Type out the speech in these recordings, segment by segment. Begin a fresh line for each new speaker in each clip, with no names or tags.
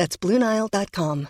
That's BlueNile.com.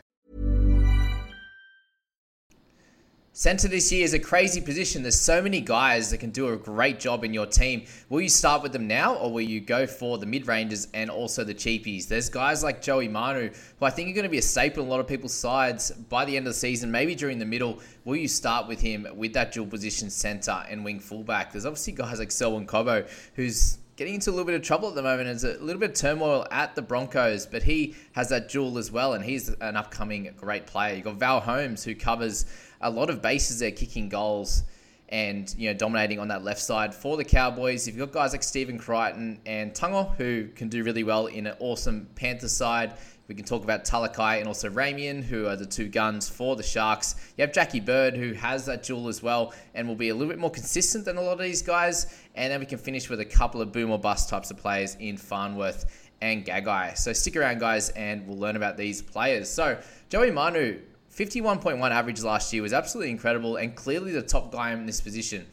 Centre this year is a crazy position. There's so many guys that can do a great job in your team. Will you start with them now or will you go for the mid rangers and also the cheapies? There's guys like Joey Manu who I think are going to be a staple in a lot of people's sides by the end of the season, maybe during the middle. Will you start with him with that dual position centre and wing fullback? There's obviously guys like Selwyn Cobbo who's getting into a little bit of trouble at the moment. There's a little bit of turmoil at the Broncos, but he has that jewel as well, and he's an upcoming great player. You've got Val Holmes, who covers a lot of bases there, kicking goals and you know dominating on that left side for the Cowboys. You've got guys like Stephen Crichton and Tago who can do really well in an awesome Panther side. We can talk about Talakai and also Ramien, who are the two guns for the Sharks. You have Jackie Bird, who has that dual as well and will be a little bit more consistent than a lot of these guys. And then we can finish with a couple of boom or bust types of players in Farnworth and Gagai. So stick around, guys, and we'll learn about these players. So Joey Manu, 51.1 average last year was absolutely incredible and clearly the top guy in this position.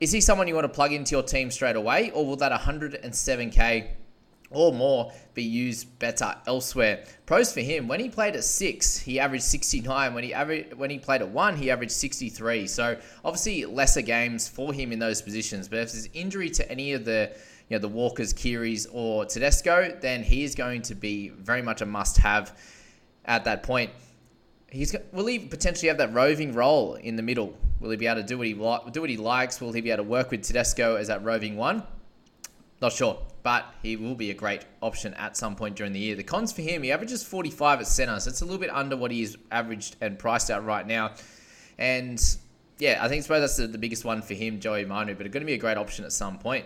Is he someone you want to plug into your team straight away, or will that 107k or more be used better elsewhere. Pros for him: when he played at six, he averaged 69. When he averaged when he played at one, he averaged 63. So obviously lesser games for him in those positions. But if there's injury to any of the you know the Walkers, Kearys, or Tedesco, then he is going to be very much a must-have at that point. He's will he potentially have that roving role in the middle? Will he be able to do what he do what he likes? Will he be able to work with Tedesco as that roving one? Not sure, but he will be a great option at some point during the year. The cons for him, he averages 45 at centre, so it's a little bit under what he is averaged and priced out right now. And yeah, I think I suppose that's the, the biggest one for him, Joey Manu, but it's going to be a great option at some point.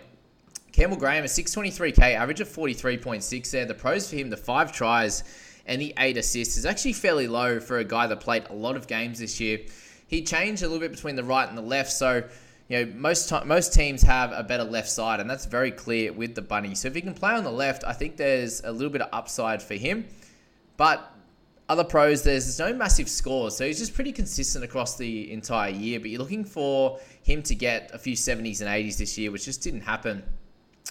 Campbell Graham, a 623k, average of 43.6 there. The pros for him, the five tries and the eight assists, is actually fairly low for a guy that played a lot of games this year. He changed a little bit between the right and the left, so you know, most most teams have a better left side, and that's very clear with the bunny. So if he can play on the left, I think there's a little bit of upside for him. But other pros, there's no massive scores, so he's just pretty consistent across the entire year. But you're looking for him to get a few 70s and 80s this year, which just didn't happen.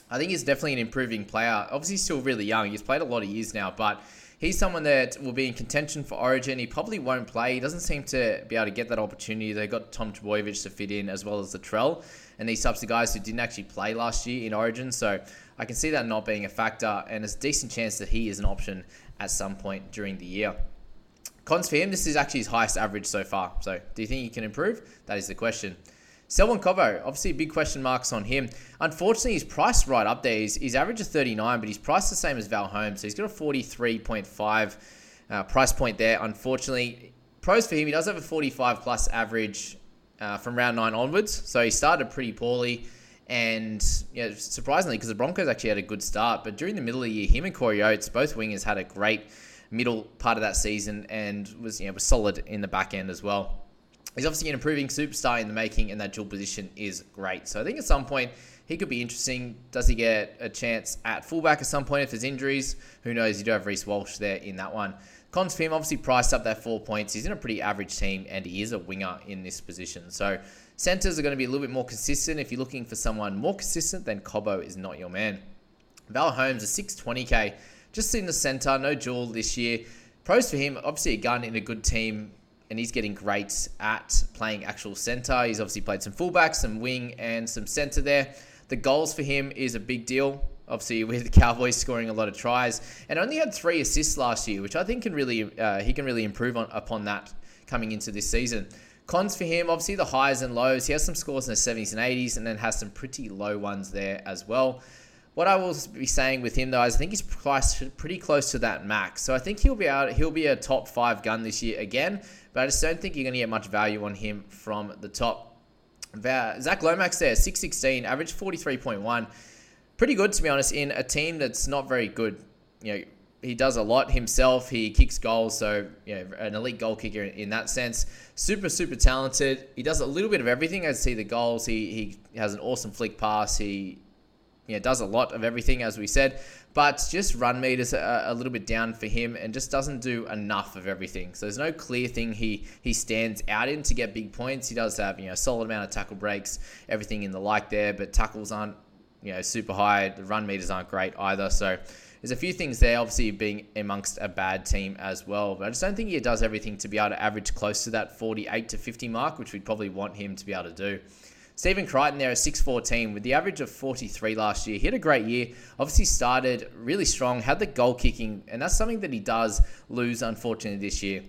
I think he's definitely an improving player. Obviously, he's still really young. He's played a lot of years now, but he's someone that will be in contention for Origin. He probably won't play. He doesn't seem to be able to get that opportunity. They got Tom Trbojevic to fit in as well as Latrell and these types of guys who didn't actually play last year in Origin. So I can see that not being a factor, and there's a decent chance that he is an option at some point during the year. Cons for him, this is actually his highest average so far. So do you think he can improve? That is the question. Selwyn Cobbo, obviously big question marks on him. Unfortunately, his price right up there. He's average of 39, but he's priced the same as Val Holmes. So he's got a 43.5 uh, price point there. Unfortunately, pros for him, he does have a 45 plus average uh, from round nine onwards. So he started pretty poorly. And surprisingly, because the Broncos actually had a good start, but during the middle of the year, him and Corey Oates, both wingers, had a great middle part of that season and was you know was solid in the back end as well. He's obviously an improving superstar in the making, and that dual position is great. So I think at some point he could be interesting. Does he get a chance at fullback at some point if there's injuries? Who knows? You do have Reece Walsh there in that one. Cons for him, obviously priced up that four points. He's in a pretty average team, and he is a winger in this position. So centers are going to be a little bit more consistent. If you're looking for someone more consistent, then Cobbo is not your man. Val Holmes, a 620k, just in the center, no dual this year Pros for him, obviously a gun in a good team, and he's getting great at playing actual center. He's obviously played some fullback, some wing, and some center there. The goals for him is a big deal. Obviously, with the Cowboys scoring a lot of tries, and only had three assists last year, which I think can really uh, he can really improve on upon that coming into this season. Cons for him, obviously the highs and lows. He has some scores in the 70s and 80s, and then has some pretty low ones there as well. What I will be saying with him though is I think he's priced pretty close to that max. So I think he'll be out. He'll be a top five gun this year again, but I just don't think you're going to get much value on him from the top. Zac Lomax there, 616, average 43.1. Pretty good to be honest in a team that's not very good. You know, he does a lot himself. He kicks goals, so you know, an elite goal kicker in that sense. Super, super talented. He does a little bit of everything. I see the goals. He he has an awesome flick pass. He know, does a lot of everything, as we said, but just run meters a, a, little bit down for him and just doesn't do enough of everything. So there's no clear thing he he stands out in to get big points. He does have you know a solid amount of tackle breaks, everything in the like there, but tackles aren't you know super high. The run meters aren't great either. So there's a few things there, obviously being amongst a bad team as well. But I just don't think he does everything to be able to average close to that 48 to 50 mark, which we'd probably want him to be able to do. Stephen Crichton there at 6'14 with the average of 43 last year. He had a great year. Obviously started really strong, had the goal kicking, and that's something that he does lose, unfortunately, this year.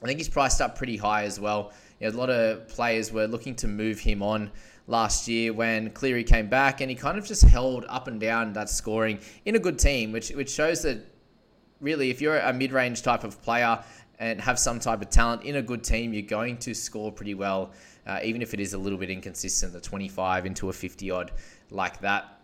I think he's priced up pretty high as well. You know, a lot of players were looking to move him on last year when Cleary came back, and he kind of just held up and down that scoring in a good team, which which shows that really, if you're a mid-range type of player and have some type of talent in a good team, you're going to score pretty well uh, even if it is a little bit inconsistent, the 25 into a 50 odd like that.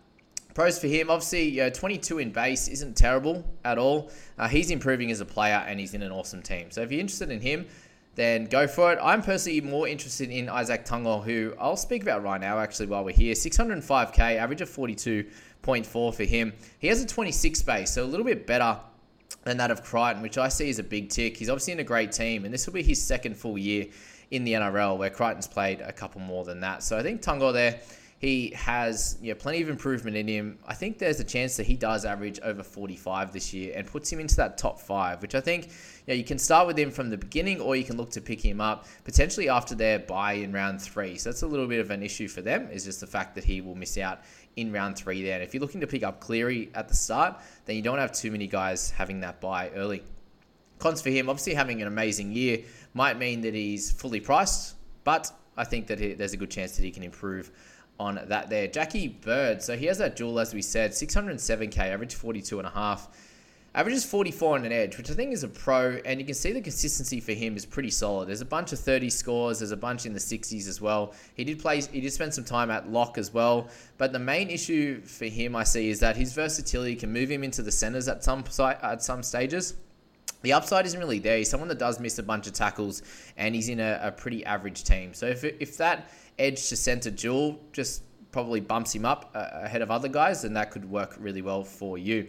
Pros for him, obviously, 22 in base isn't terrible at all. Uh, he's improving as a player and he's in an awesome team. So if you're interested in him, then go for it. I'm personally more interested in Izack Tago, who I'll speak about right now, actually, while we're here. 605k, average of 42.4 for him. He has a 26 base, so a little bit better than that of Crichton, which I see as a big tick. He's obviously in a great team, and this will be his second full year in the NRL, where Crichton's played a couple more than that. So I think Tago there, he has you know, plenty of improvement in him. I think there's a chance that he does average over 45 this year and puts him into that top five, which I think you, know, you can start with him from the beginning or you can look to pick him up potentially after their bye in round three. So that's a little bit of an issue for them, is just the fact that he will miss out in round three there. And if you're looking to pick up Cleary at the start, then you don't have too many guys having that bye early. Cons for him, obviously having an amazing year might mean that he's fully priced, but I think that he, there's a good chance that he can improve on that there. Jackie Bird, so he has that dual, as we said, 607k, average 42 and a half. Averages 44 on an edge, which I think is a pro, and you can see the consistency for him is pretty solid. There's a bunch of 30 scores, there's a bunch in the 60s as well. He did play, he did spend some time at lock as well, but the main issue for him I see is that his versatility can move him into the centers at some at some stages the upside isn't really there. He's someone that does miss a bunch of tackles, and he's in a, a pretty average team. So if, if that edge to center dual just probably bumps him up uh, ahead of other guys, then that could work really well for you.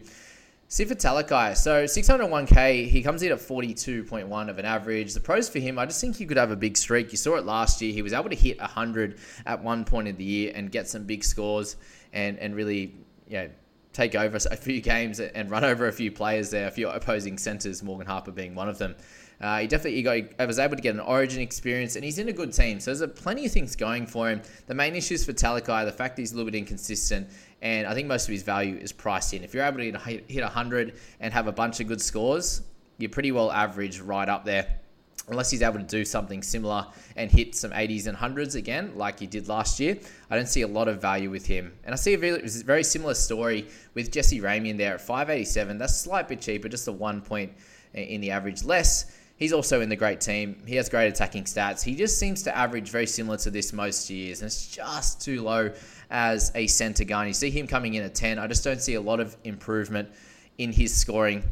Sifa Talakai, so 601k, he comes in at 42.1 of an average. The pros for him, I just think he could have a big streak. You saw it last year. He was able to hit 100 at one point of the year and get some big scores and, and really you know, take over a few games and run over a few players there, a few opposing centres, Morgan Harper being one of them. Uh, he definitely got, he was able to get an origin experience, and he's in a good team. So there's plenty of things going for him. The main issues for Talakai, the fact he's a little bit inconsistent, and I think most of his value is priced in. If you're able to hit, hit 100 and have a bunch of good scores, you're pretty well average right up there unless he's able to do something similar and hit some 80s and 100s again, like he did last year, I don't see a lot of value with him. And I see a very, similar story with Jesse Ramien there at 587. That's a slight bit cheaper, just a one point in the average less. He's also in the great team. He has great attacking stats. He just seems to average very similar to this most years, and it's just too low as a centre gun. You see him coming in at 10. I just don't see a lot of improvement in his scoring,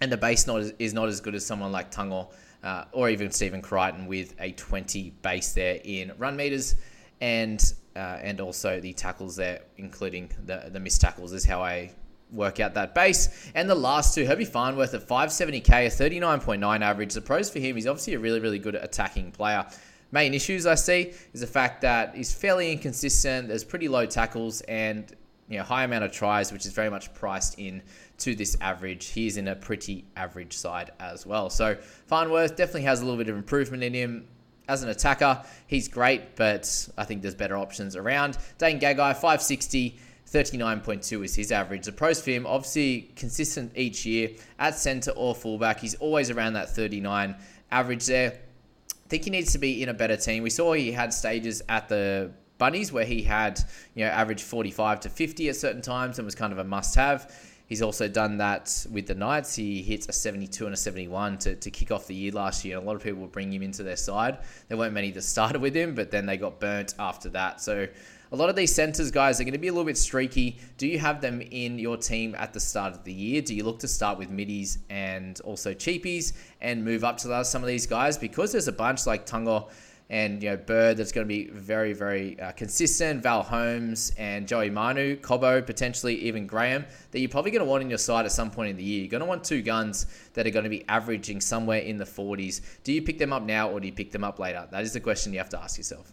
and the base not is not as good as someone like Tago uh, or even Stephen Crichton with a 20 base there in run meters and uh, and also the tackles there, including the, the missed tackles, is how I work out that base. And the last two, Herbie Farnworth at 570k, a 39.9 average. The pros for him, he's obviously a really, really good attacking player. Main issues I see is the fact that he's fairly inconsistent. There's pretty low tackles and you know high amount of tries, which is very much priced in to this average. He's in a pretty average side as well. So Farnworth definitely has a little bit of improvement in him. As an attacker, he's great, but I think there's better options around. Dane Gagai, 560. 39.2 is his average. The pros for him, obviously consistent each year at centre or fullback. He's always around that 39 average there. I think he needs to be in a better team. We saw he had stages at the Bunnies where he had, you know, average 45 to 50 at certain times and was kind of a must have. He's also done that with the Knights. He hits a 72 and a 71 to, to kick off the year last year. A lot of people will bring him into their side. There weren't many that started with him, but then they got burnt after that. So a lot of these centers, guys, are going to be a little bit streaky. Do you have them in your team at the start of the year? Do you look to start with middies and also cheapies and move up to some of these guys? Because there's a bunch like Tago and you know Bird that's going to be very very uh, consistent. Val Holmes and Joey Manu, Cobbo potentially even Graham that you're probably going to want in your side at some point in the year. You're going to want two guns that are going to be averaging somewhere in the 40s. Do you pick them up now or do you pick them up later? That is the question you have to ask yourself.